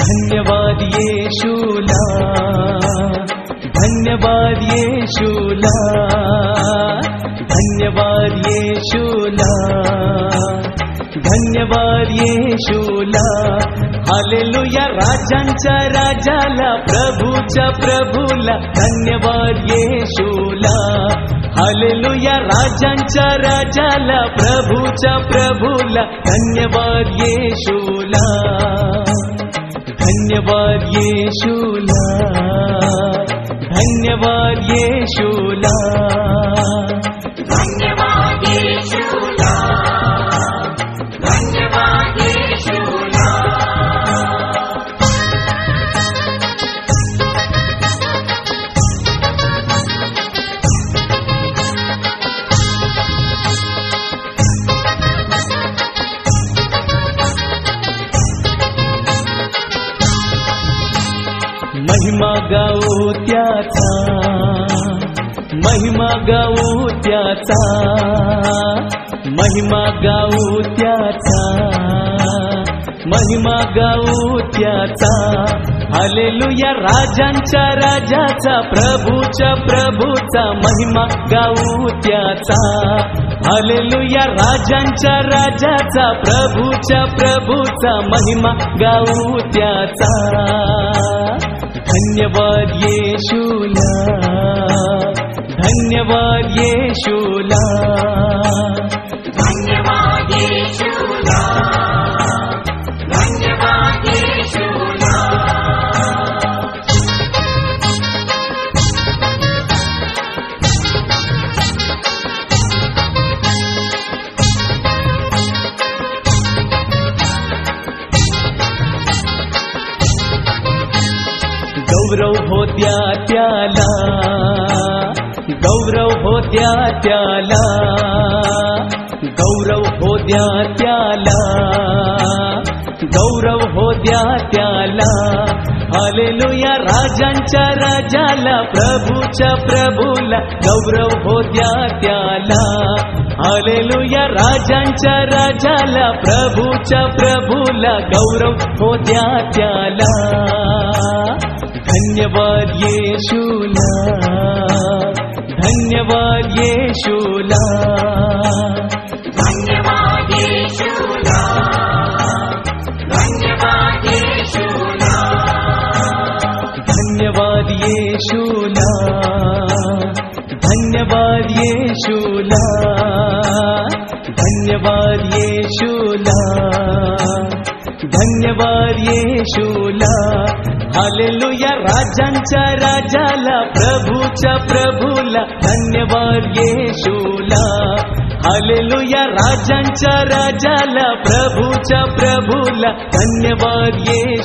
ధన్యవాద యేషూలా ధన్యవాద ధన్యవాద ధన్యవాద యేషూలా hallelujah राजांच्या राजाला प्रभूच्या प्रभूला धन्यवाद येशूला. हालेलुया राजांच्या राजाला प्रभूच्या प्रभूला धन्यवाद येशूला. धन्यवाद येशूला. धन्यवाद येशूला महिमा गाऊ त्याचा महिमा गाऊ त्याचा महिमा गाऊ त्याचा महिमा गाऊ त्याचा. हालेलुया राजांच्या राजाचा प्रभूच्या प्रभूचा महिमा गाऊ त्याचा. हालेलुया राजांच्या राजाचा प्रभूच्या प्रभूचा महिमा गाऊ त्याचा. धन्यवादे शूला धन्यवादे शूला गौरव होत्या त्याला. गौरव होत्या त्याला. गौरव होत्या त्याला. गौरव होत्या त्याला. हालेलुया राजांच्या राजाला प्रभूच्या प्रभूला गौरव होत्या त्याला. हालेलुया राजांच्या राजाला प्रभूच्या प्रभूला गौरव होत्या त्याला धन्यवाद ये शूला धन्यवाद ये शूला धन्यवाद ये शूला धन्यवाद ये शूला धन्यवाद ये शूला धन्यवाद ये शूला धन्यवाद हालेलुया शूला राजाला राजा च राजा ल। प्रभु च प्रभु लन्यवाद ये शूला अलुया प्रभु च प्रभु ल। धन्यवाद ये